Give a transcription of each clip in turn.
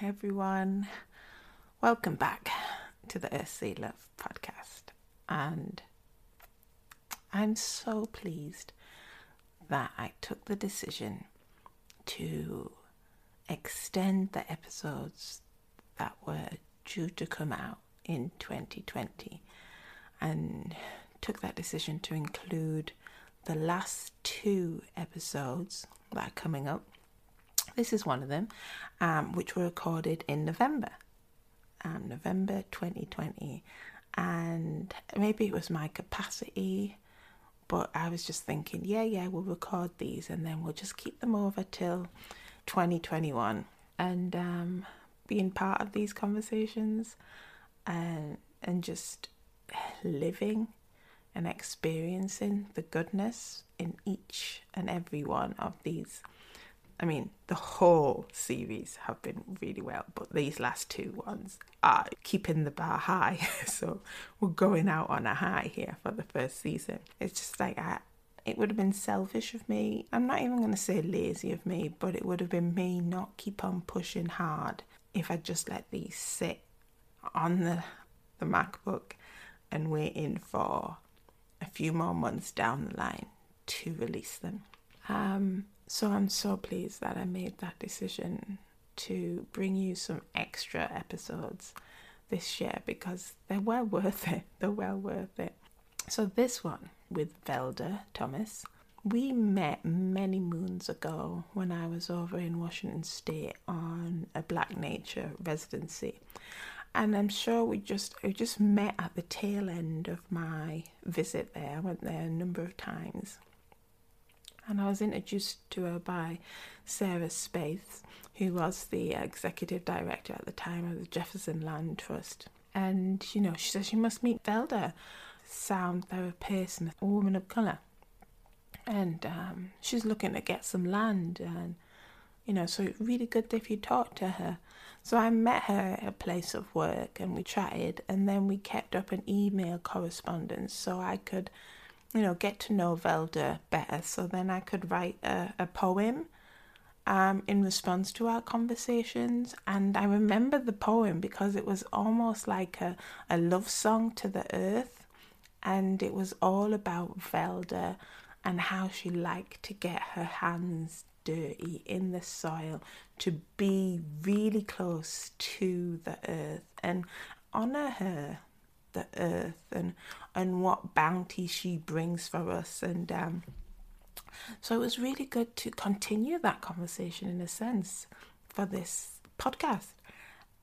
Everyone. Welcome back to the Earthly Love podcast. And I'm so pleased that I took the decision to extend the episodes that were due to come out in 2020 and took that decision to include the last two episodes that are coming up this is one of them, um, which were recorded in November, um, November 2020. And maybe it was my capacity, but I was just thinking, yeah, yeah, we'll record these and then we'll just keep them over till 2021. And um, being part of these conversations and, and just living and experiencing the goodness in each and every one of these I mean, the whole series have been really well, but these last two ones are keeping the bar high. so we're going out on a high here for the first season. It's just like I, it would have been selfish of me. I'm not even going to say lazy of me, but it would have been me not keep on pushing hard if I just let these sit on the the MacBook and waiting for a few more months down the line to release them. Um, so I'm so pleased that I made that decision to bring you some extra episodes this year because they're well worth it. They're well worth it. So this one with Velda Thomas, we met many moons ago when I was over in Washington State on a Black Nature residency. And I'm sure we just we just met at the tail end of my visit there. I went there a number of times and I was introduced to her by Sarah Spaeth, who was the executive director at the time of the Jefferson Land Trust. And, you know, she says you must meet Velda, sound therapist and a woman of colour. And um, she's looking to get some land, and, you know, so really good if you talk to her. So I met her at a place of work and we chatted, and then we kept up an email correspondence so I could you know, get to know Velda better. So then I could write a, a poem um, in response to our conversations. And I remember the poem because it was almost like a, a love song to the earth. And it was all about Velda and how she liked to get her hands dirty in the soil to be really close to the earth and honor her the earth and and what bounty she brings for us and um, so it was really good to continue that conversation in a sense for this podcast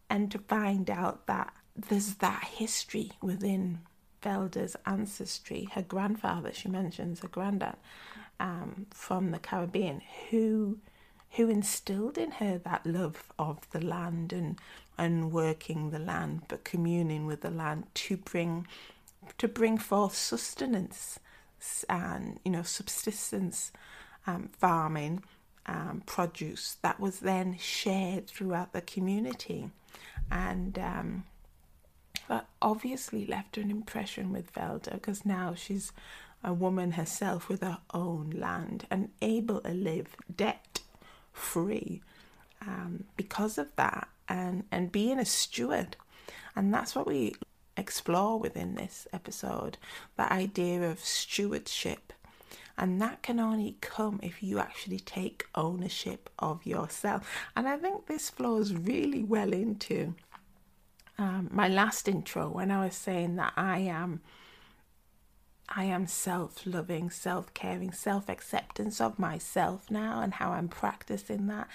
and to find out that there's that history within Velda's ancestry. Her grandfather, she mentions her granddad um, from the Caribbean, who who instilled in her that love of the land and and working the land, but communing with the land to bring to bring forth sustenance and you know subsistence um, farming um, produce that was then shared throughout the community, and um, that obviously left an impression with Velda because now she's a woman herself with her own land and able to live debt free um, because of that and, and being a steward. And that's what we explore within this episode the idea of stewardship. And that can only come if you actually take ownership of yourself. And I think this flows really well into um, my last intro when I was saying that I am. I am self loving, self caring, self acceptance of myself now, and how I'm practicing that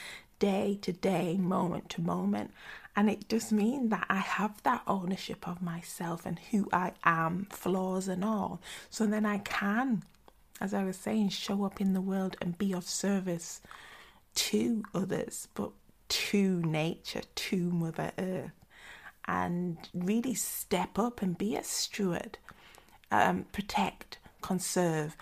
day to day, moment to moment. And it does mean that I have that ownership of myself and who I am, flaws and all. So then I can, as I was saying, show up in the world and be of service to others, but to nature, to Mother Earth, and really step up and be a steward, um, protect, conserve,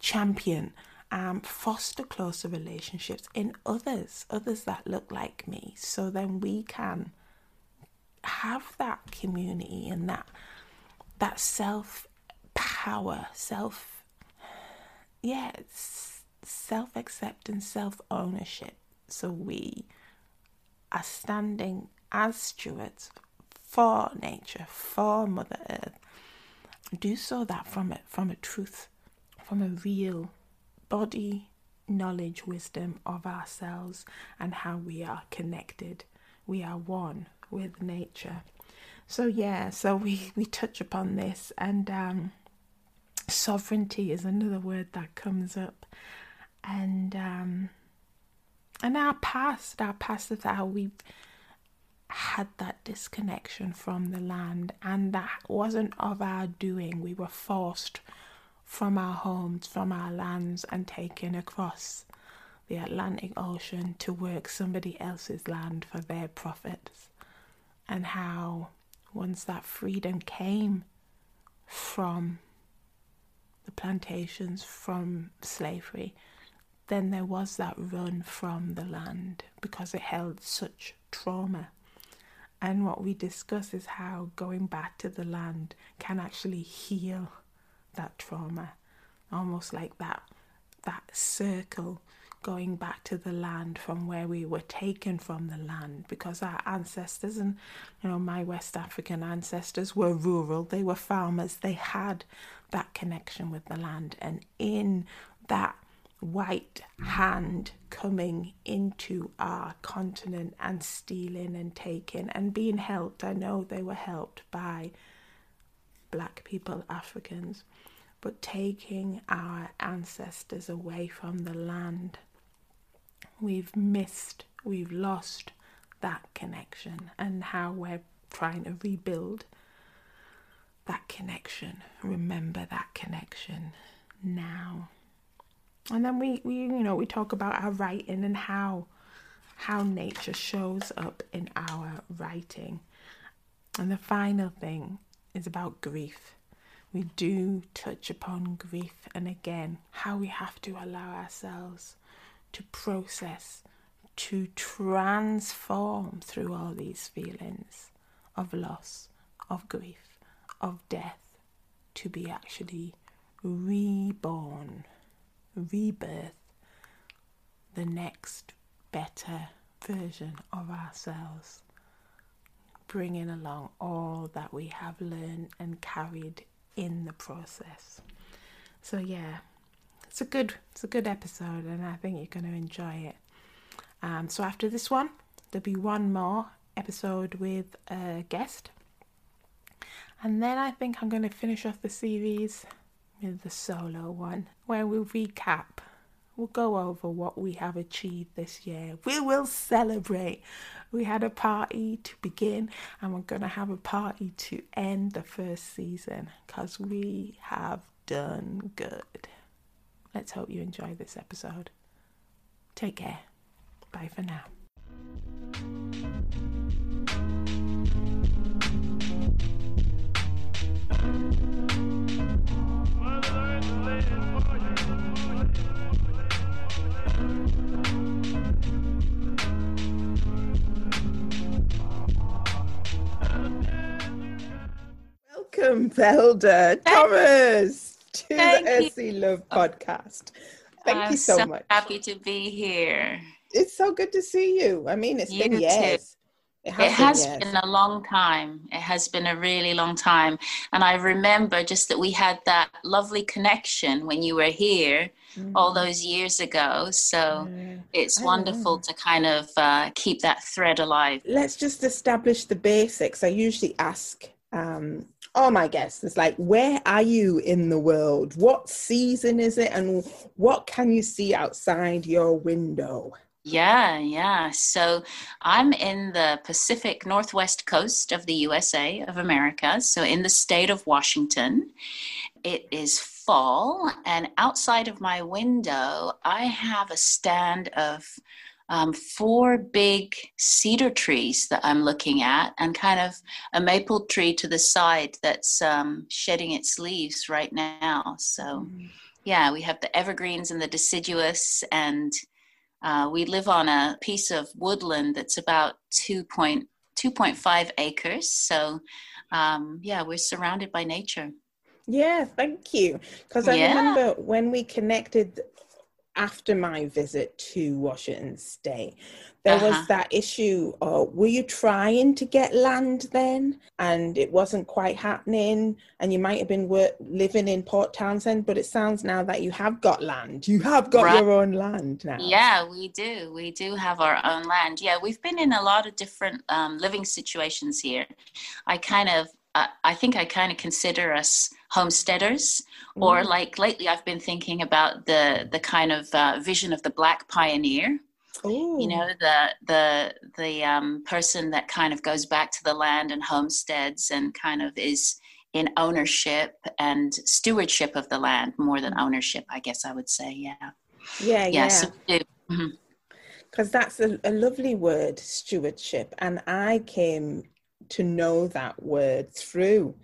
champion um, foster closer relationships in others, others that look like me, so then we can have that community and that that self power, self yeah, self acceptance, self ownership. So we are standing as stewards for nature, for Mother Earth, do so that from a, from a truth, from a real body knowledge, wisdom of ourselves and how we are connected. We are one with nature. So yeah, so we we touch upon this and um, sovereignty is another word that comes up, and um, and our past, our past of how we've had that disconnection from the land, and that wasn't of our doing. We were forced from our homes, from our lands, and taken across the Atlantic Ocean to work somebody else's land for their profits, and how once that freedom came from the plantations, from slavery, then there was that run from the land because it held such trauma. And what we discuss is how going back to the land can actually heal that trauma, almost like that that circle going back to the land from where we were taken from the land because our ancestors and you know my west african ancestors were rural they were farmers they had that connection with the land. And in that white hand coming into our continent and stealing and taking and being helped i know they were helped by black people africans but taking our ancestors away from the land we've missed, we've lost that connection, and how we're trying to rebuild that connection. Remember that connection now. And then we, we you know, we talk about our writing and how how nature shows up in our writing. And the final thing is about grief. We do touch upon grief and again how we have to allow ourselves to process, to transform through all these feelings of loss, of grief, of death, to be actually reborn, rebirth, the next better version of ourselves, bringing along all that we have learned and carried in the process. So, yeah, it's a good it's a good episode, and I think you're going to enjoy it. Um, so after this one, there'll be one more episode with a guest, and then I think I'm going to finish off the series with the solo one, where we'll recap. We'll go over what we have achieved this year. We will celebrate. We had a party to begin, and we're going to have a party to end the first season because we have done good. Let's hope you enjoy this episode. Take care. Bye for now. Velda Thomas to Thank the SC Love podcast. Thank I'm you so, so, much. Happy to be here. It's so good to see you. I mean, it's you been years. It has, it has been, been, a long time. It has been a really long time. And I remember just that we had that lovely connection when you were here mm. all those years ago. So yeah. it's I wonderful know. to kind of uh, keep that thread alive. Let's just establish the basics. I usually ask um, all my guests it's like where are you in the world what season is it and what can you see outside your window yeah, yeah. So I'm in the Pacific Northwest coast of the USA of America, so in the state of Washington. It is fall, and outside of my window, I have a stand of um, four big cedar trees that I'm looking at, and kind of a maple tree to the side that's um, shedding its leaves right now. So, mm. yeah, we have the evergreens and the deciduous, and uh, we live on a piece of woodland that's about 2.2.5 acres. So, um, yeah, we're surrounded by nature. Yeah, thank you. Because I yeah. remember when we connected after my visit to Washington State, there uh-huh. was that issue of were you trying to get land then? And it wasn't quite happening. And you might have been work, living in port townsend but it sounds now that you have got land. You have got right. your own land now. Yeah we do. We do have our own land. Yeah we've been in a lot of different um, living situations here. I kind of I think I kind of consider us homesteaders, mm. or like lately I've been thinking about the the kind of uh, vision of the black pioneer, Ooh. you know the the the um, person that kind of goes back to the land and homesteads and kind of is in ownership and stewardship of the land more than ownership i guess i would say yeah yeah yeah, yeah. So, mm-hmm because that's a, a, lovely word stewardship and i came to know that word through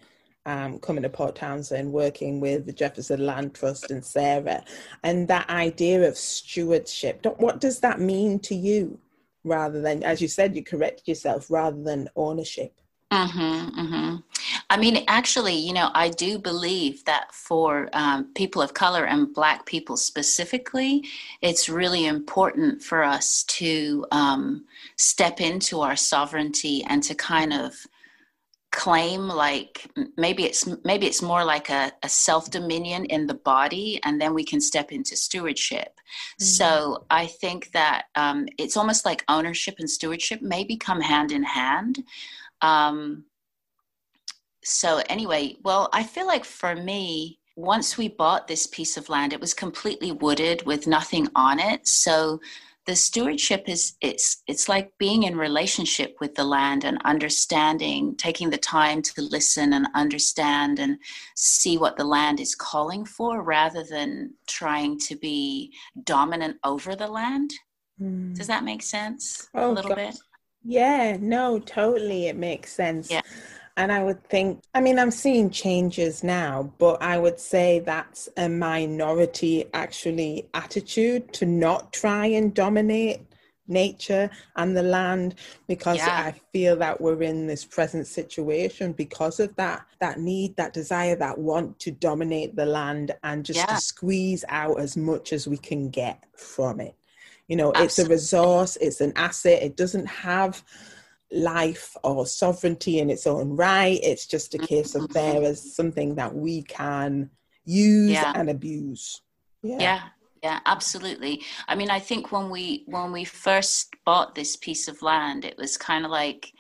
um, coming to Port Townsend, working with the Jefferson Land Trust and Sarah, and that idea of stewardship. What does that mean to you, rather than, as you said, you corrected yourself, rather than ownership? Mm-hmm, mm-hmm. I mean, actually, you know, I do believe that for um, people of color and Black people specifically, it's really important for us to um, step into our sovereignty and to kind of claim like maybe it's maybe it's more like a, a self-dominion in the body and then we can step into stewardship mm-hmm. so i think that um, it's almost like ownership and stewardship maybe come hand in hand um, so anyway well i feel like for me once we bought this piece of land it was completely wooded with nothing on it. So the stewardship is it's it's like being in relationship with the land and understanding taking the time to listen and understand and see what the land is calling for rather than trying to be dominant over the land. Mm. does that make sense? Oh, a little bit? Yeah no totally it makes sense. Yeah and I would think, I mean, I'm seeing changes now, but I would say that's a minority actually attitude to not try and dominate nature and the land because yeah. I feel that we're in this present situation because of that that need that desire that want to dominate the land and just yeah. to squeeze out as much as we can get from it you know Absolutely. it's a resource it's an asset it doesn't have life or sovereignty in its own right. It's just a case of there mm-hmm. something that we can use yeah. and abuse. Yeah. yeah. Yeah, absolutely. I mean, I think when we when we first bought this piece of land, it was kind of like,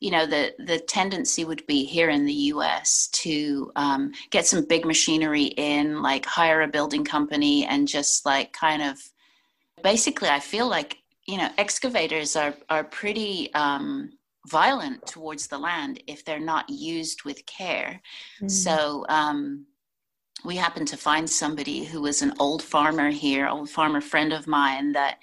you know, the the tendency would be here in the U.S. to um, get some big machinery in, like hire a building company, and just like kind of, basically, I feel like you know, excavators are are pretty um, violent towards the land if they're not used with care. Mm. So um, we happened to find somebody who was an old farmer here, old farmer friend of mine that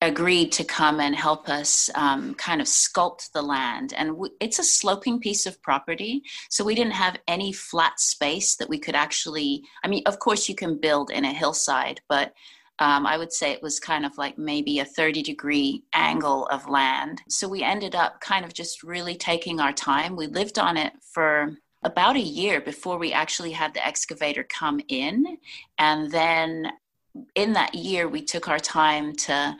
agreed to come and help us um, kind of sculpt the land and w- it's a sloping piece of property so we didn't have any flat space that we could actually i mean of course you can build in a hillside but um, I would say it was kind of like maybe a 30 degree angle of land. So we ended up kind of just really taking our time. We lived on it for about a year before we actually had the excavator come in. And then in that year, we took our time to.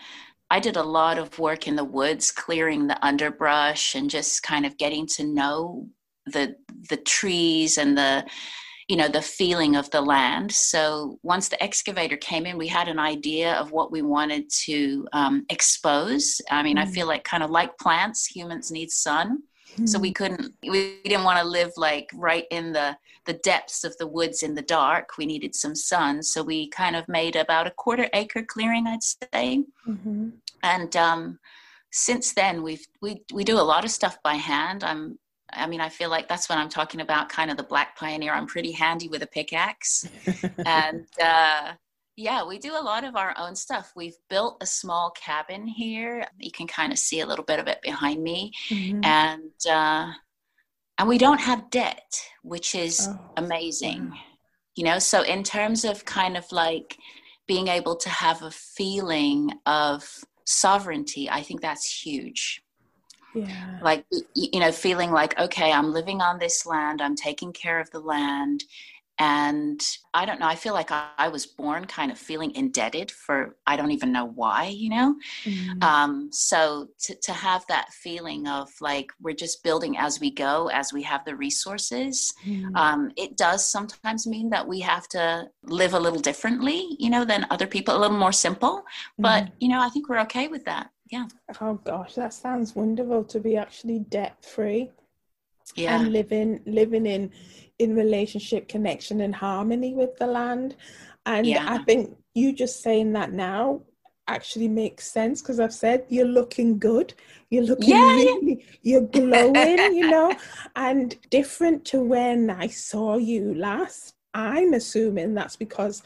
I did a lot of work in the woods, clearing the underbrush and just kind of getting to know the the trees and the you know the feeling of the land so once the excavator came in we had an idea of what we wanted to um, expose i mean mm. i feel like kind of like plants humans need sun mm. so we mm. couldn't we didn't want to live like right in the the depths of the woods in the dark we needed some sun so we kind of made about a quarter acre clearing i'd say mm-hmm. and um, since then we've we we do a lot of stuff by hand i'm I mean, I feel like that's when I'm talking about kind of the black pioneer. I'm pretty handy with a pickaxe. and uh, yeah, we do a lot of our own stuff. We've built a small cabin here. You can kind of see a little bit of it behind me. Mm-hmm. And uh, and we don't have debt, which is oh, amazing. You know, so in terms of kind of like being able to have a feeling of sovereignty, I think that's huge yeah. like you know feeling like okay i'm living on this land i'm taking care of the land and i don't know i feel like i, I was born kind of feeling indebted for i don't even know why you know mm-hmm. um, so to, to have that feeling of like we're just building as we go as we have the resources mm-hmm. um, it does sometimes mean that we have to live a little differently you know than other people a little more simple but mm-hmm. you know i think we're okay with that yeah. Oh gosh that sounds wonderful to be actually debt free yeah. and living living in in relationship connection and harmony with the land. And yeah. i think you just saying that now actually makes sense because i've said you're looking good. You're looking yeah, really yeah. you're glowing you know? And different to when i saw you last i'm assuming that's because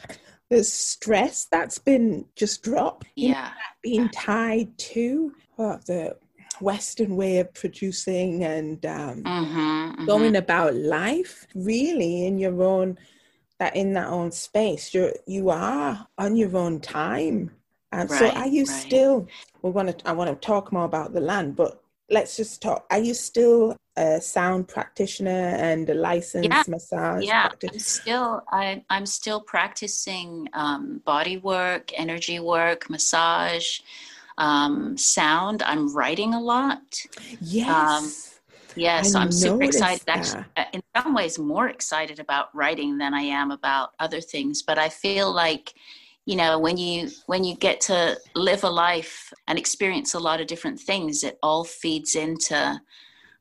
the stress that's been just dropped yeah being tied to well, the Western way of producing and um, mm-hmm, mm-hmm. going about life, really in your own that in that own space. You're you are on your own time. And right, so are you right. still we want to I want to talk more about the land, but let's just talk. Are you still a sound practitioner and a licensed yeah. massage yeah i'm still I, i'm still practicing um, body work energy work massage um, sound. I'm writing a lot. Yes. Um, yes, I am super excited. That. Actually, uh, in some ways, more excited about writing than I am about other things. But I feel like, you know, when you when you get to live a life and experience a lot of different things, it all feeds into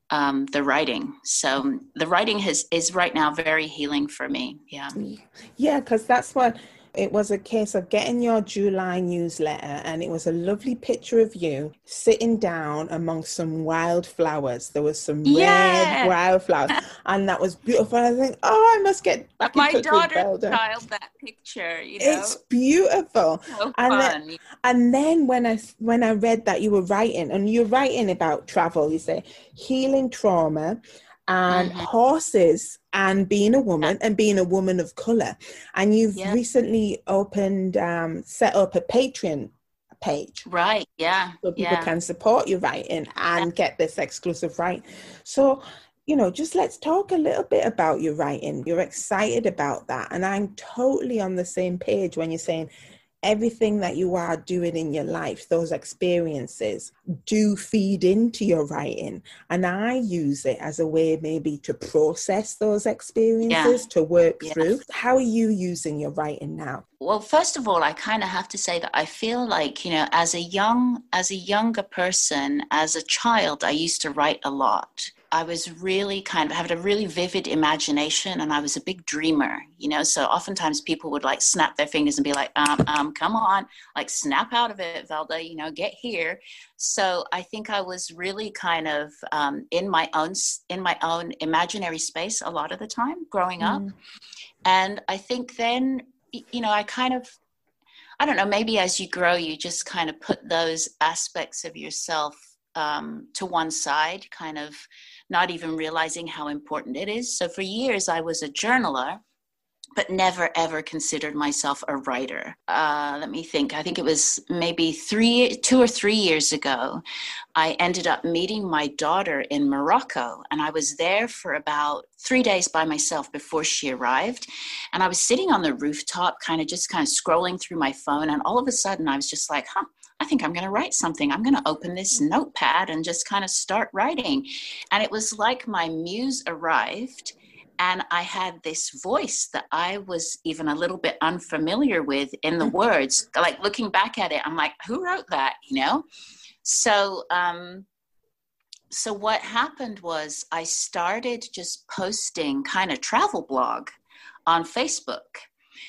um, the writing. So the writing has is right now very healing for me. Yeah. Yeah, because that's what it was a case of getting your July newsletter, and it was a lovely picture of you sitting down among some wildflowers. There was some yeah. red wildflowers, and that was beautiful. I think, oh, I must get back My daughter styled that picture. You know? It's beautiful. So and, fun. Then, and then when I when I read that you were writing, and you're writing about travel, you say healing trauma and mm-hmm. horses and being a woman and being a woman of color and you've yeah. recently opened um, set up a patreon page right yeah so people yeah. can support your writing and yeah. get this exclusive right. so you know just let's talk a little bit about your writing you're excited about that and i'm totally on the same page when you're saying everything that you are doing in your life, those experiences do feed into your writing. And I use it as a way maybe to process those experiences, yeah. to work yeah. through. How are you using your writing now? Well, first of all, I kind of have to say that I feel like, you know, as a young as a younger person, as a child, I used to write a lot. I was really kind of had a really vivid imagination and I was a big dreamer, you know. So oftentimes people would like snap their fingers and be like, um, um, come on, like snap out of it, Velda, you know, get here. So I think I was really kind of um, in my own in my own imaginary space a lot of the time growing up. Mm. And I think then, you know, I kind of I don't know, maybe as you grow, you just kind of put those aspects of yourself um, to one side, kind of not even realizing how important it is. So for years, I was a journaler but never ever considered myself a writer. Uh, let me think. I think it was maybe three, two or three years ago. I ended up meeting my daughter in Morocco, and I was there for about three days by myself before she arrived. And I was sitting on the rooftop, kind of just kind of scrolling through my phone, and all of a sudden, I was just like, "Huh." I think I'm going to write something. I'm going to open this notepad and just kind of start writing. And it was like my muse arrived and I had this voice that I was even a little bit unfamiliar with in the mm-hmm. words. Like looking back at it, I'm like, who wrote that? You know? So, um, so what happened was I started just posting kind of travel blog on Facebook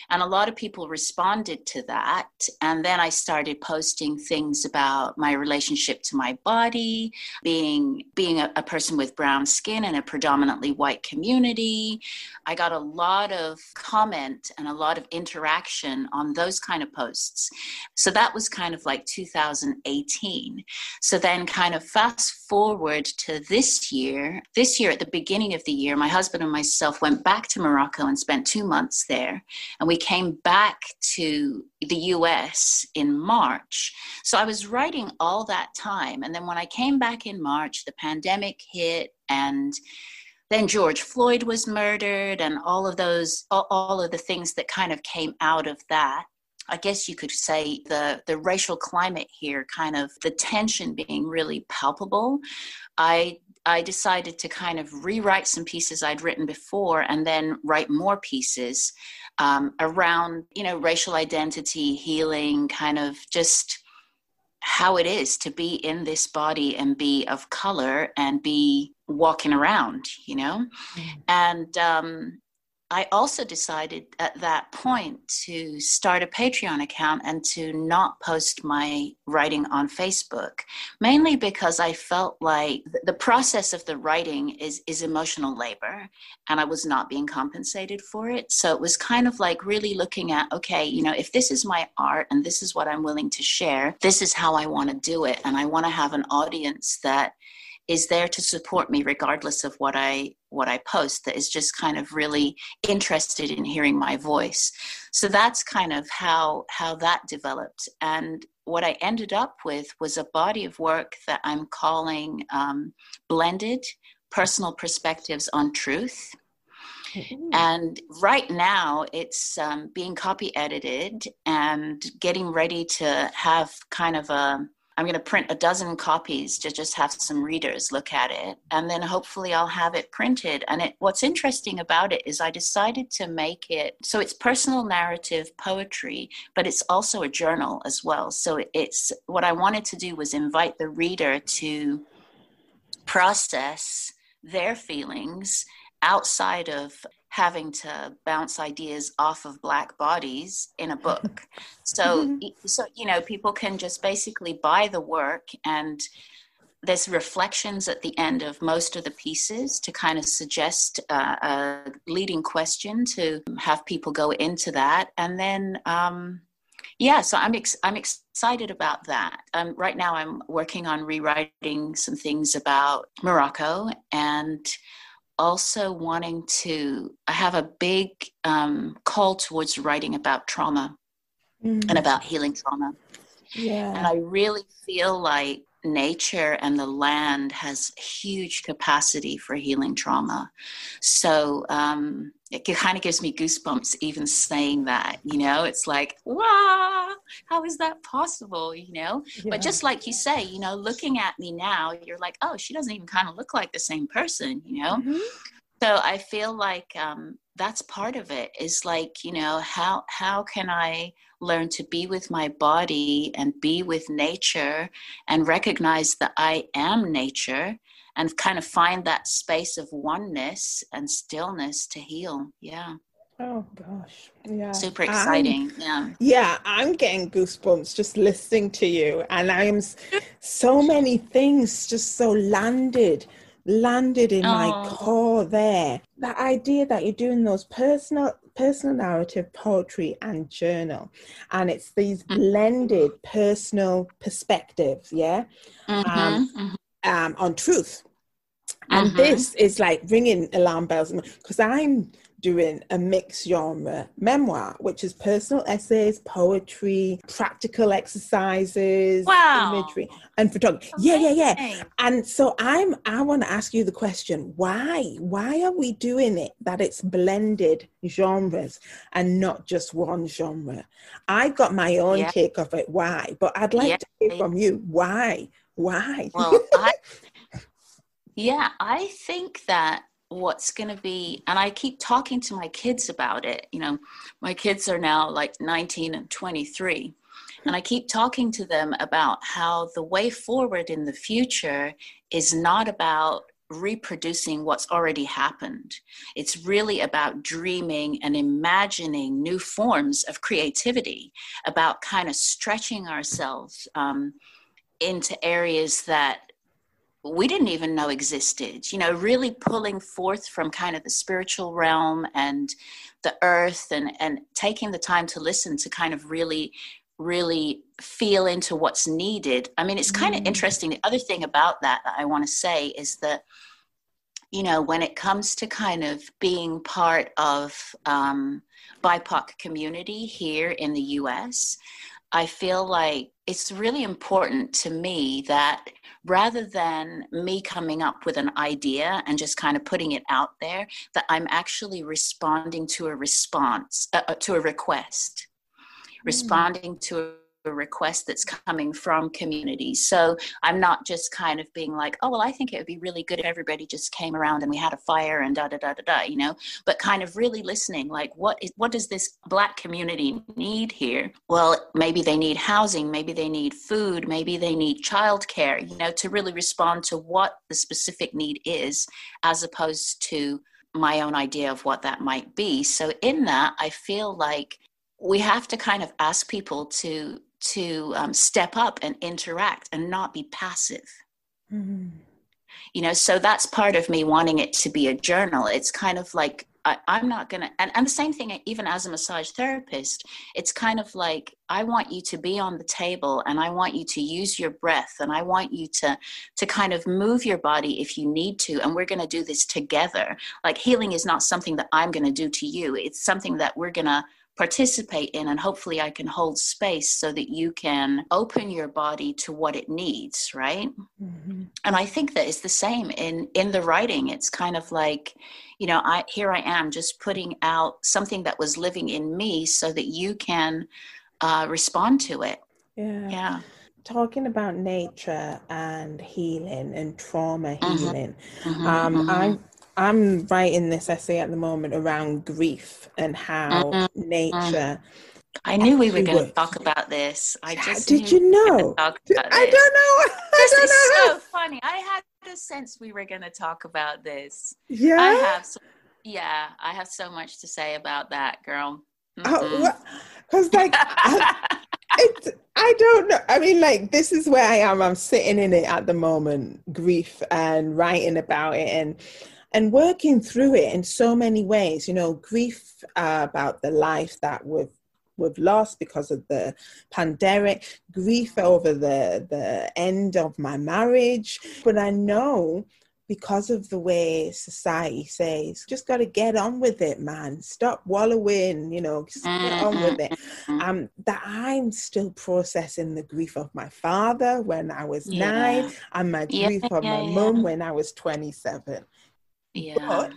and a lot of people responded to that. And then I started posting things about my relationship to my body, being being a, a person with brown skin in a predominantly white community. I got a lot of comment and a lot of interaction on those kind of posts. So that was kind of like 2018. So then kind of fast forward to this year. This year at the beginning of the year, my husband and myself went back to Morocco and spent 2 months there. And we came back to the US in March. So I was writing all that time. And then when I came back in March, the pandemic hit and then George Floyd was murdered, and all of those, all, of the things that kind of came out of that. I guess you could say the the racial climate here, kind of the tension being really palpable. I I decided to kind of rewrite some pieces I'd written before and then write more pieces um, around, you know, racial identity, healing, kind of just how it is to be in this body and be of color and be walking around, you know? Mm. And um, I also decided at that point to start a Patreon account and to not post my writing on Facebook, mainly because I felt like the process of the writing is, is emotional labor and I was not being compensated for it. So it was kind of like really looking at, okay, you know, if this is my art and this is what I'm willing to share, this is how I want to do it. And I want to have an audience that is there to support me regardless of what I what I post that is just kind of really interested in hearing my voice. So that's kind of how how that developed. And what I ended up with was a body of work that I'm calling um, blended personal perspectives on truth. Mm-hmm. And right now, it's um, being copy edited and getting ready to have kind of a I'm going to print a dozen copies to just have some readers look at it. And then hopefully I'll have it printed. And it, what's interesting about it is I decided to make it so it's personal narrative poetry, but it's also a journal as well. So it's what I wanted to do was invite the reader to process their feelings outside of having to bounce ideas off of black bodies in a book. So mm-hmm. so you know people can just basically buy the work and there's reflections at the end of most of the pieces to kind of suggest uh, a leading question to have people go into that. And then um, yeah so i'm ex- i'm excited about that. Um, right now i'm working on rewriting some things about morocco and also wanting to I have a big um, call towards writing about trauma mm-hmm. and about healing trauma. Yeah. And I really feel like nature and the land has huge capacity for healing trauma. So um, it kind of gives me goosebumps even saying that, you know, it's like, wow, how is that possible, you know? Yeah. But just like you say, you know, looking at me now, you're like, oh, she doesn't even kind of look like the same person, you know? Mm-hmm. So I feel like um, that's part of it is like, you know, how, how can I learn to be with my body and be with nature and recognize that I am nature and kind of find that space of oneness and stillness to heal. Yeah. Oh gosh. Yeah. Super exciting. I'm, yeah. Yeah, I'm getting goosebumps just listening to you and I'm so many things just so landed landed in oh. my core there. That idea that you're doing those personal personal narrative poetry and journal and it's these mm-hmm. blended personal perspectives yeah mm-hmm. Um, mm-hmm. Um, on truth and mm-hmm. this is like ringing alarm bells because I'm doing a mixed genre memoir, which is personal essays, poetry, practical exercises, wow. imagery, and photography. Yeah, yeah, yeah. And so I'm I want to ask you the question, why? Why are we doing it that it's blended genres and not just one genre? I got my own yeah. take of it, why? But I'd like yeah. to hear from you. Why? Why? Well, I Yeah, I think that what's going to be and i keep talking to my kids about it you know my kids are now like 19 and 23 and i keep talking to them about how the way forward in the future is not about reproducing what's already happened. It's really about dreaming and imagining new forms of creativity about kind of stretching ourselves um, into areas that we didn't even know existed you know really pulling forth from kind of the spiritual realm and the earth and and taking the time to listen to kind of really really feel into what's needed i mean it's kind of mm. interesting the other thing about that that i want to say is that you know when it comes to kind of being part of um, bipoc community here in the us I feel like it's really important to me that rather than me coming up with an idea and just kind of putting it out there, that I'm actually responding to a response, uh, uh to a request, mm. responding to a request that's coming from communities. So I'm not just kind of being like, oh, well, I think it would be really good if everybody just came around and we had a fire and da da da da da, you know, but kind of really listening, like, what is what does this black community need here? Well, maybe they need housing, maybe they need food, maybe they need childcare, you know, to really respond to what the specific need is, as opposed to my own idea of what that might be. So in that, I feel like we have to kind of ask people to to um, step up and interact and not be passive. Mm-hmm. You know, so that's part of me wanting it to be a journal. It's kind of like I, am not gonna, and, and the same thing, even as a massage therapist, it's kind of like I want you to be on the table, and I want you to use your breath, and I want you to to kind of move your body if you need to, and we're gonna do this together. Like healing is not something that I'm gonna do to you; it's something that we're gonna participate in and hopefully i can hold space so that you can open your body to what it needs right mm-hmm. and i think that it's the same in in the writing it's kind of like you know i here i am just putting out something that was living in me so that you can uh, respond to it yeah yeah talking about nature and healing and trauma mm-hmm. healing mm-hmm. um, mm-hmm. I'm writing this essay at the moment around grief and how mm-hmm. nature. I knew we were going to talk about this. I just did you know? I don't know. This I is so funny. I had the sense we were going to talk about this. Yeah, I have. So, yeah, I have so much to say about that, girl. Because mm-hmm. like. I, it, I don't know. I mean, like, this is where I am. I'm sitting in it at the moment, grief and writing about it. And and working through it in so many ways. You know, grief uh, about the life that we've we've lost because of the pandemic, grief over the the end of my marriage. But I know because of the way society says, just got to get on with it, man. Stop wallowing, you know, just get on with it. Mm-hmm. Um, that I'm still processing the grief of my father when I was yeah. nine and my grief yeah, of my yeah, mum when I was 27. Yeah. But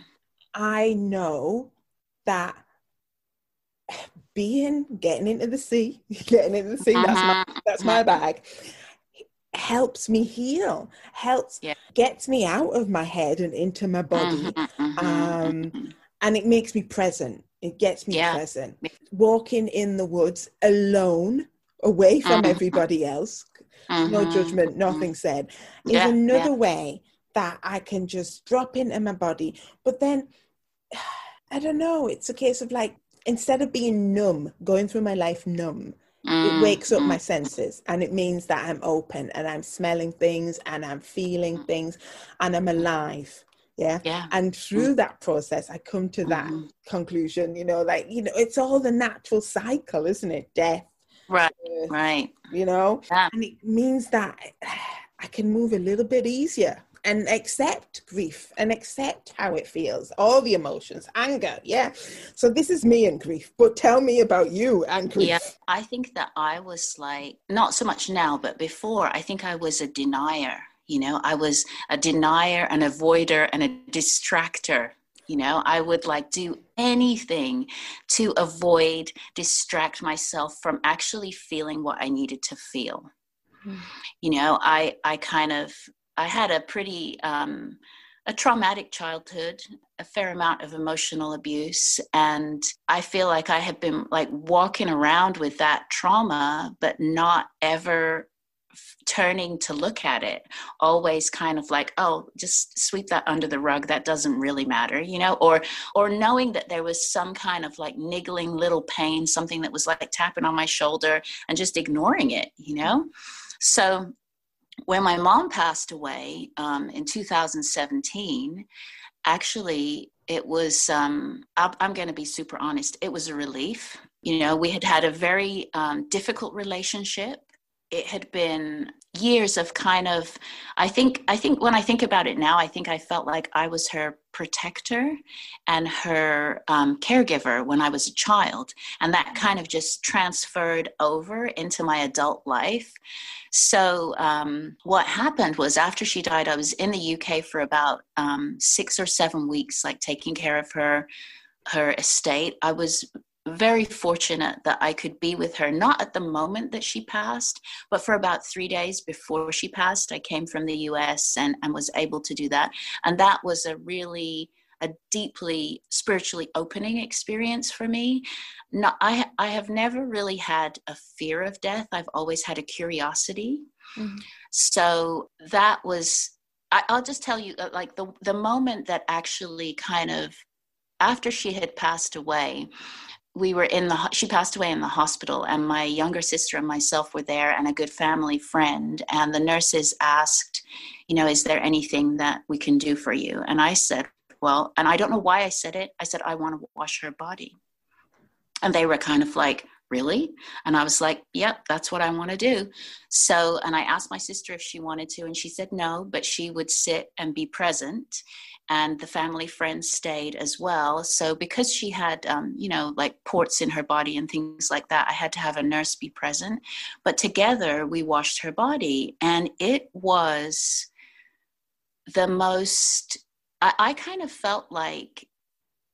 I know that being getting into the sea, getting into the sea, uh-huh. that's my uh-huh. that's my uh-huh. bag. Helps me heal, helps yeah. gets me out of my head and into my body. Uh-huh. Um, and it makes me present. It gets me yeah. present. Walking in the woods alone, away from everybody else, no judgment, nothing said, is another way that I can just drop into my body. But then, I don't know, it's a case of like, instead of being numb, going through my life numb, mm. it wakes up my senses and it means that I'm open and I'm smelling things and I'm feeling mm. things and I'm alive. Yeah. yeah. And through mm. that process, I come to that mm. conclusion, you know, like, you know, it's all the natural cycle, isn't it? Death. Right. Right. You know, yeah. and it means that I can move a little bit easier and accept grief and accept how it feels, all the emotions, anger. Yeah. So this is me and grief, but tell me about you and grief. Yeah. I think that I was like, not so much now, but before, I think I was a denier. You know, I was a denier, an avoider, and a distractor. You know, I would like do anything to avoid, distract myself from actually feeling what I needed to feel. Mm. You know, I I kind of I had a pretty um, a traumatic childhood, a fair amount of emotional abuse, and I feel like I have been like walking around with that trauma, but not ever turning to look at it. Always kind of like oh just sweep that under the rug. That doesn't really matter you know? Or or knowing that there was some kind of like niggling little pain something that was like tapping on my shoulder and just ignoring it you know? So when my mom passed away um, in 2017, actually, it was, um, I'm going to be super honest, it was a relief. You know, we had had a very um, difficult relationship. it had been years of kind of i think i think when i think about it now i think i felt like i was her protector and her um, caregiver when i was a child. And that kind of just transferred over into my adult life. So um, what happened was after she died i was in the uk for about um, six or seven weeks like taking care of her her estate. I was very fortunate that I could be with her, not at the moment that she passed, but for about three days before she passed. I came from the US and, and was able to do that. And that was a really a deeply spiritually opening experience for me. Not, I, I have never really had a fear of death. I've always had a curiosity. Mm-hmm. So that was, I, I'll just tell you, uh, like the, the moment that actually kind of, after she had passed away, we were in the she passed away in the hospital and my younger sister and myself were there and a good family friend and the nurses asked you know is there anything that we can do for you? And i said well and i don't know why i said it i said i want to wash her body. And they were kind of like really and i was like yep that's what i want to do so and i asked my sister if she wanted to and she said no but she would sit and be present and the family friends stayed as well. So because she had, um, you know, like ports in her body and things like that, I had to have a nurse be present. But together we washed her body, and it was the most. I, I kind of felt like,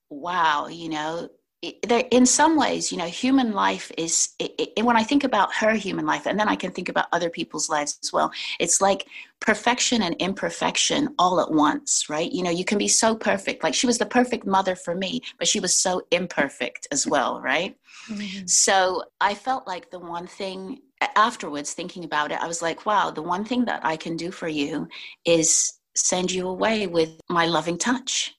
wow, you know, in some ways, you know, human life is, it, it, when I think about her human life, and then I can think about other people's lives as well, it's like perfection and imperfection all at once, right? You know, you can be so perfect. Like she was the perfect mother for me, but she was so imperfect as well, right? Mm-hmm. So I felt like the one thing afterwards, thinking about it, I was like, wow, the one thing that I can do for you is send you away with my loving touch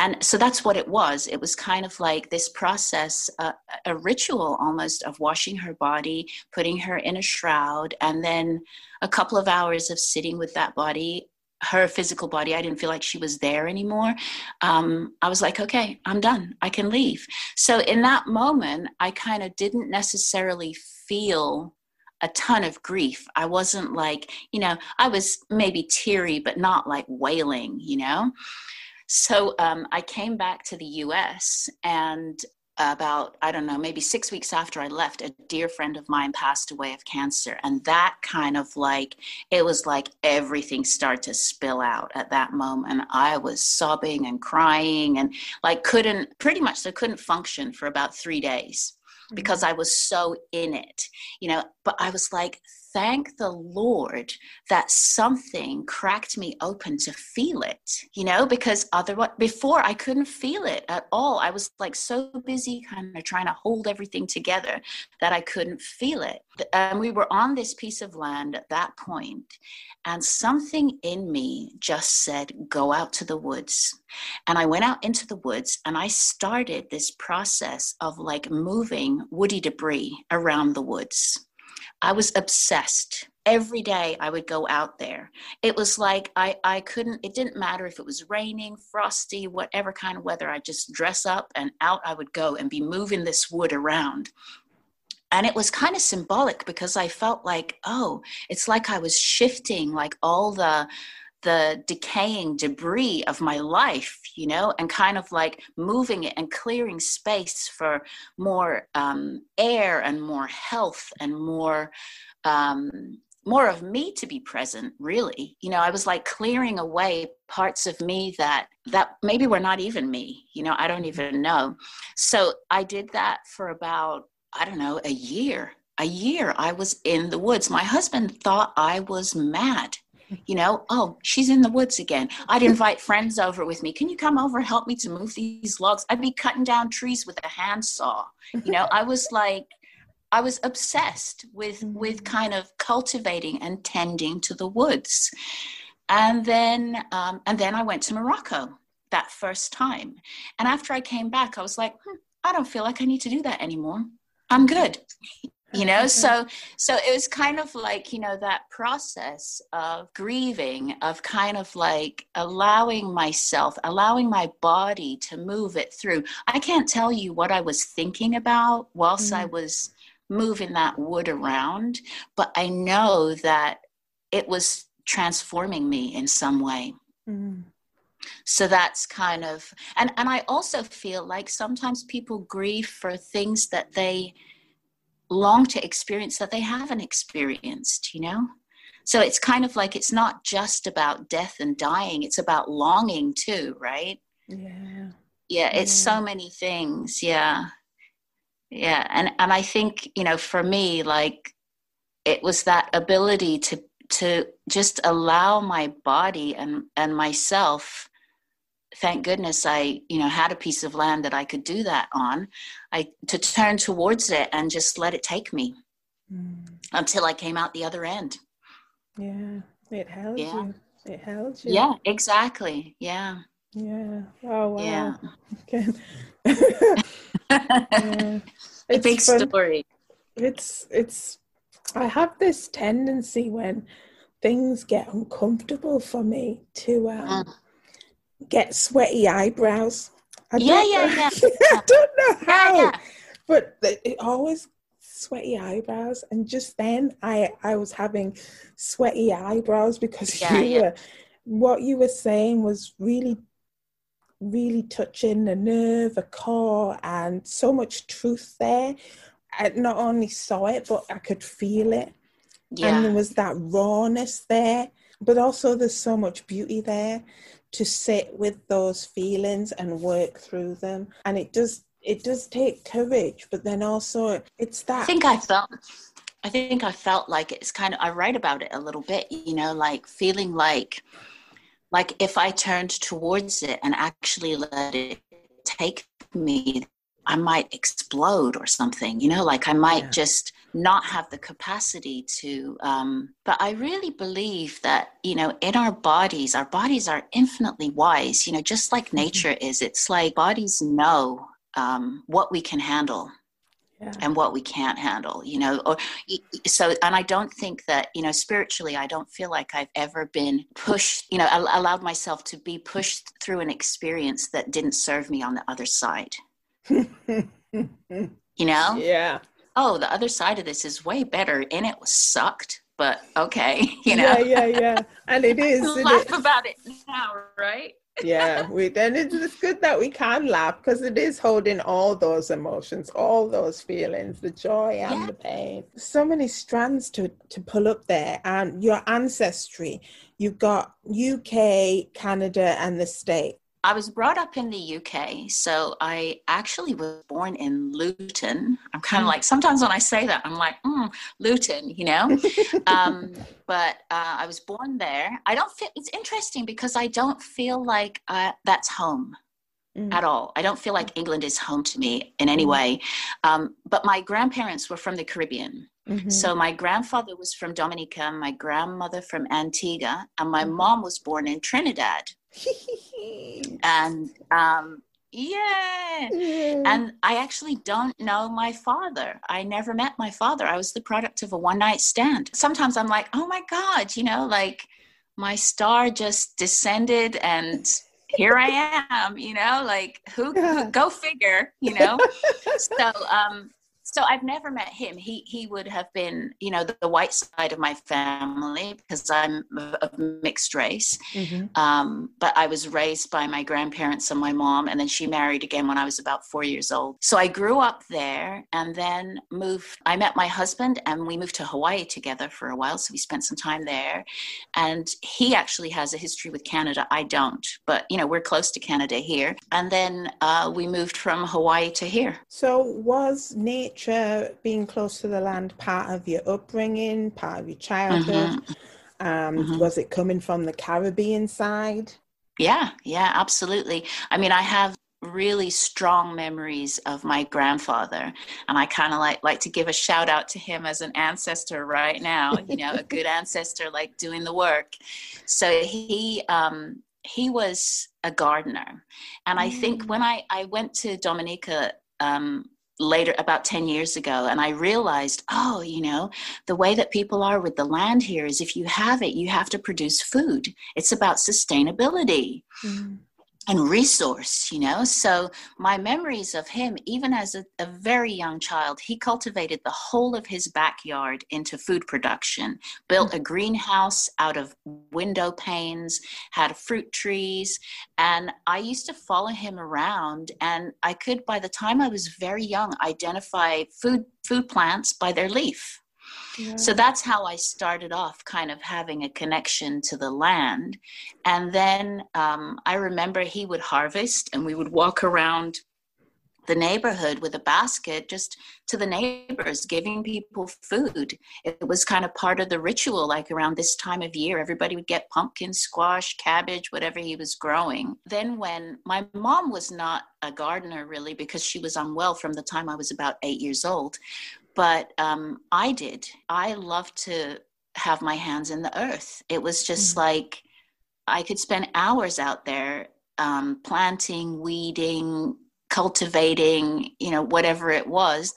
and so that's what it was. It was kind of like this process uh, a ritual almost of washing her body putting her in a shroud and then a couple of hours of sitting with that body her physical body. I didn't feel like she was there anymore. Um, i was like okay i'm done. I can leave. So in that moment i kind of didn't necessarily feel a ton of grief. I wasn't like, you know, I was maybe teary, but not like wailing, you know? So um, I came back to the US and about i don't know maybe six weeks after i left a dear friend of mine passed away of cancer and that kind of like it was like everything started to spill out at that moment i was sobbing and crying and like couldn't pretty much so couldn't function for about three days because mm-hmm. i was so in it you know but i was like thank the Lord that something cracked me open to feel it, you know, because otherwise, before I couldn't feel it at all. I was like so busy kind of trying to hold everything together that I couldn't feel it. And we were on this piece of land at that point, and something in me just said, Go out to the woods. And I went out into the woods and I started this process of like moving woody debris around the woods I was obsessed. Every day I would go out there. It was like I, I couldn't, it didn't matter if it was raining, frosty, whatever kind of weather. I just dress up and out I would go and be moving this wood around. And it was kind of symbolic because I felt like, oh, it's like I was shifting like all the the decaying debris of my life, you know, and kind of like moving it and clearing space for more um, air and more health and more. Um, more of me to be present really. You know i was like clearing away parts of me that that maybe were not even me you know i don't even know. So i did that for about i don't know a year. A year i was in the woods. My husband thought i was mad you know oh she's in the woods again. I'd invite friends over with me. Can you come over help me to move these logs? I'd be cutting down trees with a handsaw. You know i was like i was obsessed with with mm-hmm. kind of cultivating and tending to the woods. And then um, and then i went to morocco that first time. And after i came back i was like hmm, i don't feel like i need to do that anymore. I'm good you know so so it was kind of like you know that process of grieving of kind of like allowing myself allowing my body to move it through i can't tell you what i was thinking about whilst mm-hmm. i was moving that wood around, but I know that it was transforming me in some way. Mm. So that's kind of and and I also feel like sometimes people grieve for things that they long to experience that they haven't experienced, you know? So it's kind of like it's not just about death and dying, it's about longing too, right? Yeah. Yeah, it's yeah. so many things. Yeah. Yeah. And and I think, you know, for me, like it was that ability to to just allow my body and and myself thank goodness i you know had a piece of land that i could do that on i to turn towards it and just let it take me mm. until i came out the other end. Yeah it held yeah. you. It held you. Yeah exactly. Yeah. Yeah. Oh wow. Yeah. Okay yeah. it's big fun. story. It's it's i have this tendency when things get uncomfortable for me to um, mm get sweaty eyebrows. I yeah, yeah, yeah. I don't know how, yeah, yeah. but it always sweaty eyebrows. And just then, I I was having sweaty eyebrows because yeah, you were what you were saying was really really touching a nerve, a core, and so much truth there. I not only saw it, but I could feel it. Yeah. And there was that rawness there, but also there's so much beauty there to sit with those feelings and work through them. And it does it does take courage, but then also it's that I think I felt I think I felt like it's kind of I write about it a little bit, you know, like feeling like like if I turned towards it and actually let it take me, I might explode or something, you know, like I might yeah. just not have the capacity to um, but i really believe that you know in our bodies our bodies are infinitely wise you know just like mm-hmm. nature is it's like bodies know um, what we can handle yeah. and what we can't handle you know or so and i don't think that you know spiritually i don't feel like i've ever been pushed you know allowed myself to be pushed through an experience that didn't serve me on the other side you know yeah oh, the other side of this is way better, and it was sucked, but okay, you know. Yeah, yeah, yeah, and it is. laugh it? about it now, right? yeah, we then it's good that we can laugh because it is holding all those emotions, all those feelings, the joy and yeah. the pain. So many strands to to pull up there, and your ancestry. You've got UK, Canada, and the States. I was brought up in the UK, so I actually was born in Luton. I'm kind of mm. like sometimes when I say that, I'm like, mm, Luton, you know. um, but uh, I was born there. I don't feel. It's interesting because I don't feel like uh, that's home. Mm. At all. I don't feel like England is home to me in any mm. way. Um, but my grandparents were from the Caribbean. Mm-hmm. So my grandfather was from Dominica, my grandmother from Antigua, and my mm-hmm. mom was born in Trinidad. And um, yeah. And I actually don't know my father. I never met my father. I was the product of a one night stand. Sometimes I'm like, oh my God, you know, like my star just descended and here I am, you know, like who, who go figure, you know? so, um, so I've never met him. He he would have been, you know, the, the white side of my family because I'm of mixed race. Mm-hmm. Um, but I was raised by my grandparents and my mom, and then she married again when I was about four years old. So I grew up there, and then moved. I met my husband, and we moved to Hawaii together for a while. So we spent some time there, and he actually has a history with Canada. I don't, but you know, we're close to Canada here. And then uh, we moved from Hawaii to here. So was nature nature, being close to the land, part of your upbringing, part of your childhood? Mm-hmm. Um, mm-hmm. Was it coming from the Caribbean side? Yeah, yeah, absolutely. I mean, I have really strong memories of my grandfather and i kind of like like to give a shout out to him as an ancestor right now you know a good ancestor like doing the work so he um he was a gardener and i think mm. when i i went to dominica um later about 10 years ago and i realized oh you know the way that people are with the land here is if you have it you have to produce food it's about sustainability mm. And resource, you know. So my memories of him, even as a, a, very young child, he cultivated the whole of his backyard into food production, built mm. a greenhouse out of window panes, had fruit trees. And I used to follow him around and I could, by the time I was very young, identify food food plants by their leaf. So that's how I started off, kind of having a connection to the land. And then um, I remember he would harvest, and we would walk around the neighborhood with a basket just to the neighbors, giving people food. It was kind of part of the ritual, like around this time of year, everybody would get pumpkin, squash, cabbage, whatever he was growing. Then, when my mom was not a gardener really because she was unwell from the time I was about eight years old, but um, I did. I loved to have my hands in the earth. It was just mm-hmm. like I could spend hours out there um, planting, weeding, cultivating, you know, whatever it was.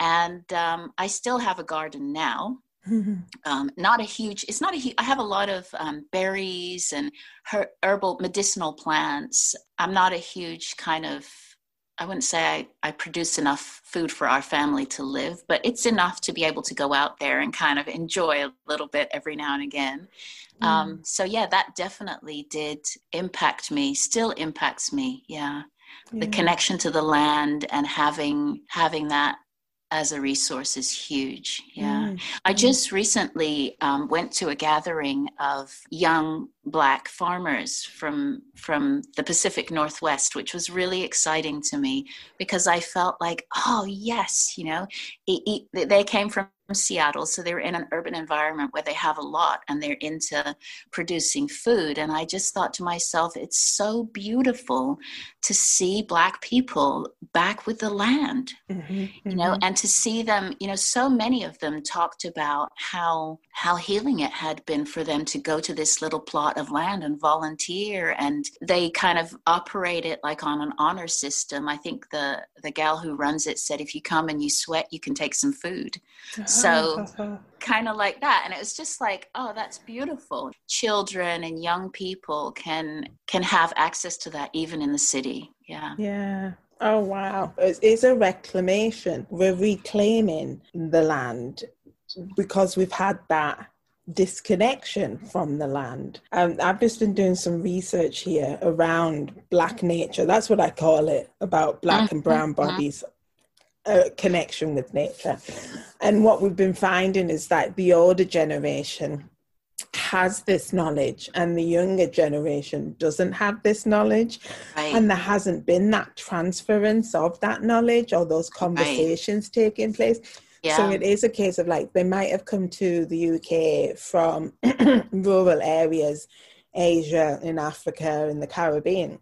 And um, I still have a garden now. Mm-hmm. Um, not a huge, it's not a huge, I have a lot of um, berries and her, herbal medicinal plants. I'm not a huge kind of I wouldn't say I, I produce enough food for our family to live, but it's enough to be able to go out there and kind of enjoy a little bit every now and again. Mm. Um, so yeah, that definitely did impact me, still impacts me. Yeah. yeah. The connection to the land and having having that as a resource is huge. Yeah. Mm. I just recently um, went to a gathering of young black farmers from from the Pacific Northwest, which was really exciting to me because I felt like, oh yes, you know, it, it, they came from Seattle, so they're in an urban environment where they have a lot and they're into producing food. And I just thought to myself, it's so beautiful to see Black people back with the land, mm-hmm, mm-hmm. you know, mm-hmm. and to see them, you know, so many of them talked about how how healing it had been for them to go to this little plot of land and volunteer, and they kind of operate it like on an honor system. I think the the gal who runs it said, if you come and you sweat, you can take some food. So kind of like that. And it was just like, oh, that's beautiful. Children and young people can can have access to that even in the city. Yeah. Yeah. Oh wow. It's a reclamation. We're reclaiming the land because we've had that disconnection from the land. Um, I've just been doing some research here around Black nature. That's what I call it about Black and Brown mm-hmm. bodies a connection with nature. And what we've been finding is that the older generation has this knowledge and the younger generation doesn't have this knowledge right. and there hasn't been that transference of that knowledge or those conversations right. taking place yeah. so it is a case of like they might have come to the uk from rural areas asia in africa in the caribbean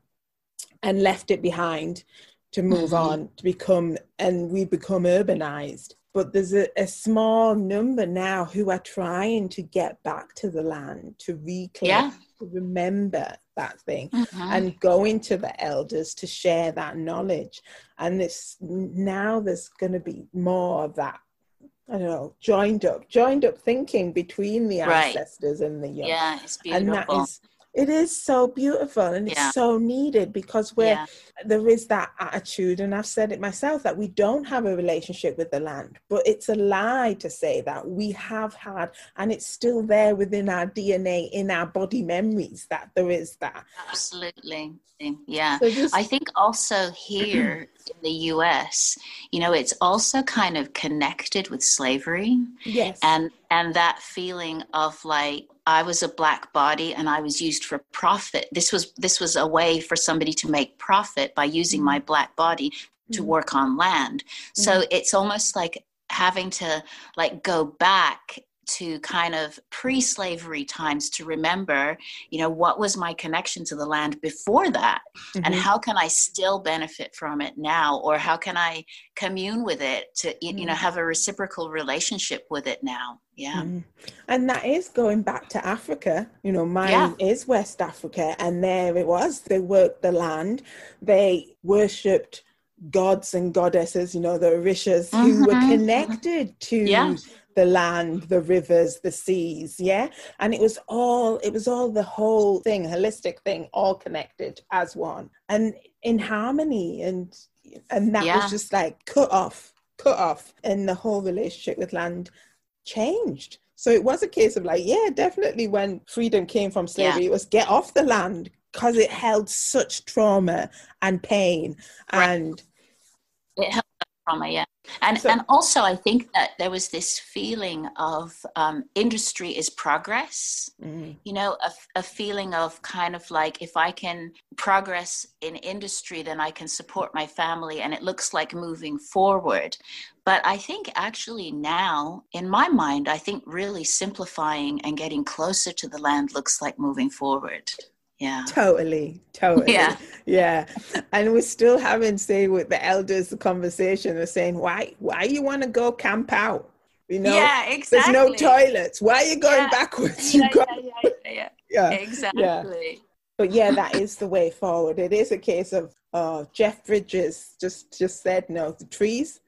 and left it behind to move mm-hmm. on to become and we become urbanized but there's a, a, small number now who are trying to get back to the land to reclaim yeah. to remember that thing mm-hmm. and going to the elders to share that knowledge and this now there's going to be more of that I don't know, joined up, joined up thinking between the ancestors right. and the young. Yeah, it's beautiful. And that is it is so beautiful and it's so needed because where yeah. there is that attitude, and I've said it myself that we don't have a relationship with the land, but it's a lie to say that we have had, and it's still there within our DNA, in our body memories that there is that. Absolutely, yeah. So just, I think also here in the US, you know, it's also kind of connected with slavery. Yes. And and that feeling of like I was a black body and I was used for profit. This was this was a way for somebody to make profit by using my black body to mm-hmm. work on land. So mm-hmm. it's almost like having to like go back to kind of pre-slavery times to remember you know what was my connection to the land before that mm-hmm. and how can i still benefit from it now or how can i commune with it to mm-hmm. you know mm-hmm. have a reciprocal relationship with it now yeah mm-hmm. and that is going back to africa you know mine yeah. is west africa and there it was they worked the land they worshipped gods and goddesses, you know, the Orishas mm-hmm. who were mm-hmm. connected to yeah. The land, the rivers, the seas, yeah. And it was all, it was all the whole thing, holistic thing, all connected as one and in harmony, and and that yeah. was just like cut off, cut off, and the whole relationship with land changed. So it was a case of like, yeah, definitely when freedom came from slavery, yeah. it was get off the land because it held such trauma and pain right. and it held trauma, yeah. And so, and also, I think that there was this feeling of um, industry is progress. Mm. You know, a, a feeling of kind of like if I can progress in industry, then I can support my family, and it looks like moving forward. But I think actually now, in my mind, I think really simplifying and getting closer to the land looks like moving forward yeah. Totally totally. Yeah. Yeah. And we're still having say with the elders the conversation of saying why why you want to go camp out? You know? Yeah exactly there's no toilets. Why are you going yeah. backwards? Yeah, yeah, yeah, yeah, yeah. exactly. But yeah that is the way forward. It is a case of uh, jeff bridges just just said no the trees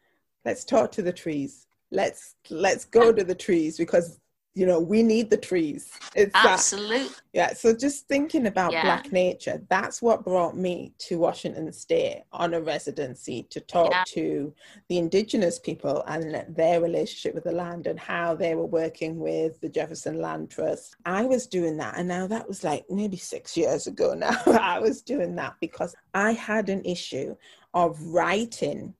let's talk to the trees. Let's let's go to the trees because you know we need the trees it's absolutely that, yeah so just thinking about yeah. black nature that's what brought me to washington state on a residency to talk yeah. to the indigenous people and their relationship with the land and how they were working with the jefferson land trust i was doing that and now that was like maybe six years ago now i was doing that because i had an issue of writing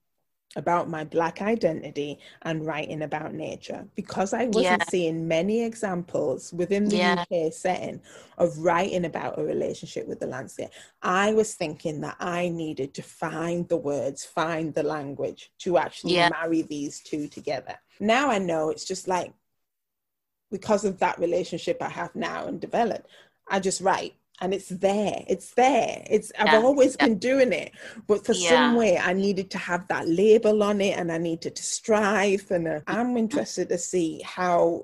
about my black identity and writing about nature because I wasn't yeah. seeing many examples within the yeah. UK setting of writing about a relationship with the landscape. I was thinking that I needed to find the words, find the language to actually yeah. marry these two together. Now I know it's just like because of that relationship I have now and developed, I just write and it's there it's there it's i've yeah, always yeah. been doing it but for yeah. some way i needed to have that label on it and i needed to strive and uh, i'm interested to see how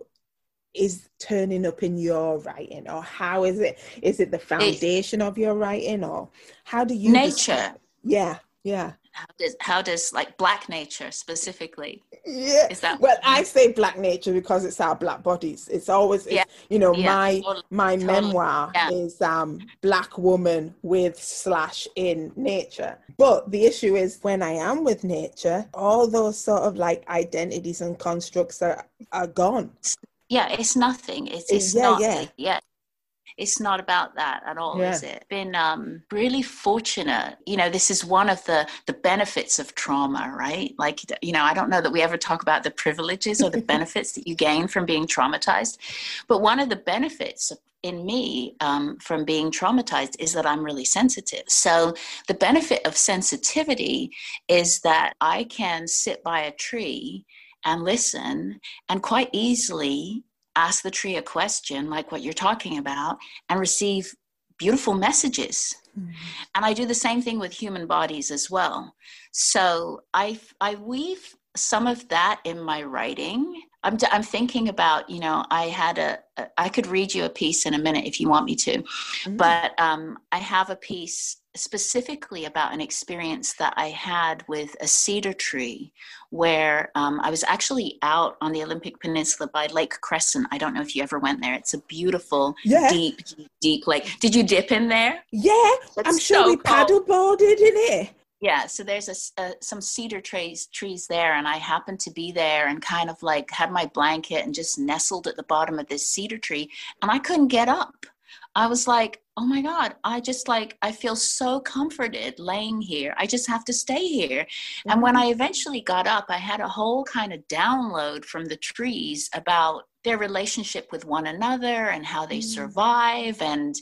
is turning up in your writing or how is it is it the foundation of your writing or how do you nature yeah yeah how does how does like black nature specifically yeah is that well i say black nature because it's our black bodies it's always yeah. You know yeah. my totally. my totally. memoir yeah. is um black woman with slash in nature but the issue is when i am with nature all those sort of like identities and constructs are are gone yeah it's nothing it's, it's yeah, not yeah. yeah it's not about that at all yeah. is it been um, really fortunate you know this is one of the the benefits of trauma right like you know i don't know that we ever talk about the privileges or the benefits that you gain from being traumatized but one of the benefits in me um, from being traumatized is that I'm really sensitive. So, the benefit of sensitivity is that I can sit by a tree and listen and quite easily ask the tree a question like what you're talking about and receive beautiful messages mm-hmm. and i do the same thing with human bodies as well so i i weave some of that in my writing I'm, I'm thinking about you know i had a, a i could read you a piece in a minute if you want me to mm-hmm. but um, i have a piece specifically about an experience that I had with a cedar tree where um, I was actually out on the Olympic Peninsula by Lake Crescent. I don't know if you ever went there. It's a beautiful, yeah. deep, deep, deep lake. Did you dip in there? Yeah, That's I'm sure so we paddleboarded in it. Yeah, so there's a, a, some cedar trees trees there, and I happened to be there and kind of like had my blanket and just nestled at the bottom of this cedar tree, and I couldn't get up. I was like, oh my God, I just like, I feel so comforted laying here. I just have to stay here. Mm-hmm. And when mm-hmm. I eventually got up, I had a whole kind of download from the trees about their relationship with one another and how they mm-hmm. survive and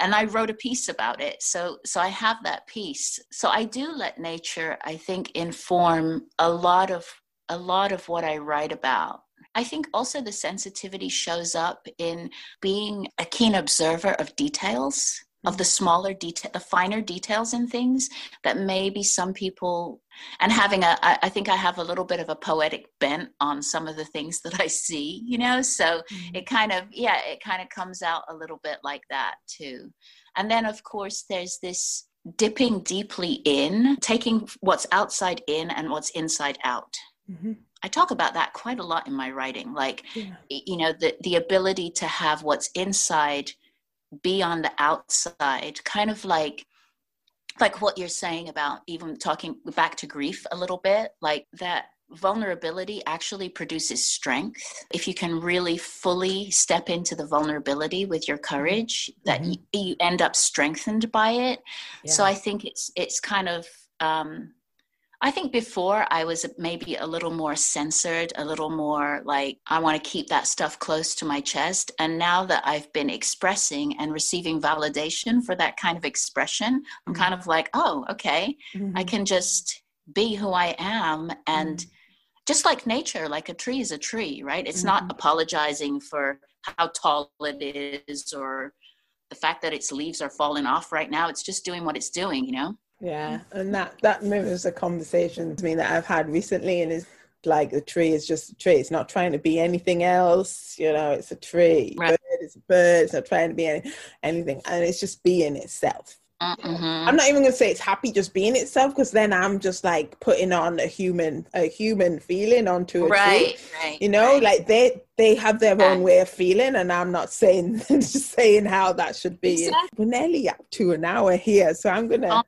and i wrote a piece about it. So so i have that piece. So i do let nature i think inform a lot of a lot of what i write about. I think also the sensitivity shows up in being a keen observer of details, of the smaller detail, the finer details in things that maybe some people, and having a, I think I have a little bit of a poetic bent on some of the things that I see, you know, so mm-hmm. it kind of, yeah, it kind of comes out a little bit like that too. And then, of course, there's this dipping deeply in, taking what's outside in and what's inside out. Mm-hmm. I talk about that quite a lot in my writing. Like, yeah. you know, the, the ability to have what's inside be on the outside, kind of like like what you're saying about even talking back to grief a little bit, like that vulnerability actually produces strength. If you can really fully step into the vulnerability with your courage, that mm-hmm. you, you, end up strengthened by it. Yeah. So I think it's it's kind of um, I think before I was maybe a little more censored, a little more like, I want to keep that stuff close to my chest. And now that I've been expressing and receiving validation for that kind of expression, I'm mm-hmm. kind of like, oh, okay, mm-hmm. I can just be who I am. And mm-hmm. just like nature, like a tree is a tree, right? It's not mm-hmm. apologizing for how tall it is or the fact that its leaves are falling off right now. It's just doing what it's doing, you know? Yeah, and that that mirrors a conversation to me that I've had recently, and it's like the tree is just a tree. It's not trying to be anything else. You know, it's a tree. Right. Bird is a bird. It's not trying to be any, anything, and it's just being itself. Mm-hmm. I'm not even gonna say it's happy just being itself because then I'm just like putting on a human a human feeling onto a right, tree. Right, you know, right. like they they have their own way of feeling, and I'm not saying just saying how that should be. Exactly. We're nearly up to an hour here, so I'm gonna. Oh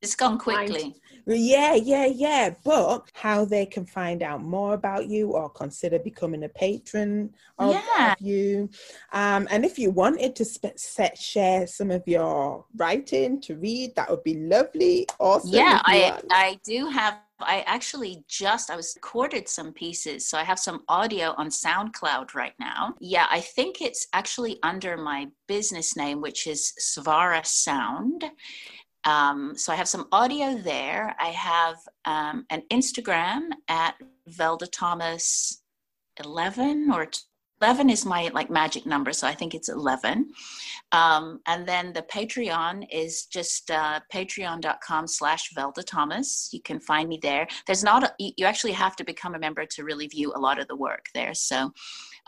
it's gone quickly. Yeah, yeah, yeah. But how they can find out more about you or consider becoming a patron of, yeah. of you. Um, and if you wanted to sp- set, share some of your writing to read, that would be lovely. Awesome. Yeah, I, I do have I actually just I was recorded some pieces, so I have some audio on SoundCloud right now. Yeah, I think it's actually under my business name, which is Svara Sound. Um, so I have some audio there. I have um, an Instagram at Velda Thomas 11 or 11 is my like magic number so i think it's 11 um, and then the patreon is just uh, patreon.com slash velda thomas. You can find me there. There's not a, you actually have to become a member to really view a lot of the work there. So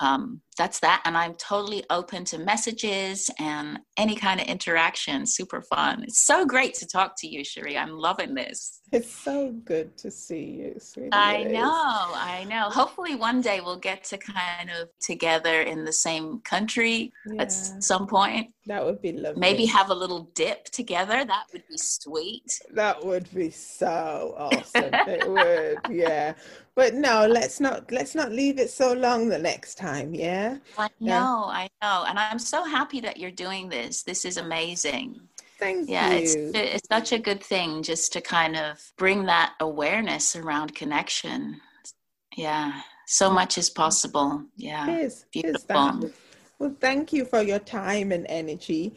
um, that's that. And I'm totally open to messages and any kind of interaction. Super fun. It's so great to talk to you, Cherie. I'm loving this. It's so good to see you, sweetie. I know, I know. Hopefully, one day we'll get to kind of together in the same country yeah. at some point. That would be lovely. Maybe have a little dip together. That would be sweet. That would be so awesome. it would, yeah. But no, let's not let's not leave it so long the next time, yeah? I know, yeah. I know. And I'm so happy that you're doing this. This is amazing. Thank yeah, you. it's it's such a good thing just to kind of bring that awareness around connection. Yeah, so much is possible. Yeah, it is. Beautiful. Is well, thank you for your time and energy.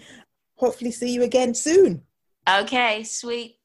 Hopefully, see you again soon. Okay, sweet.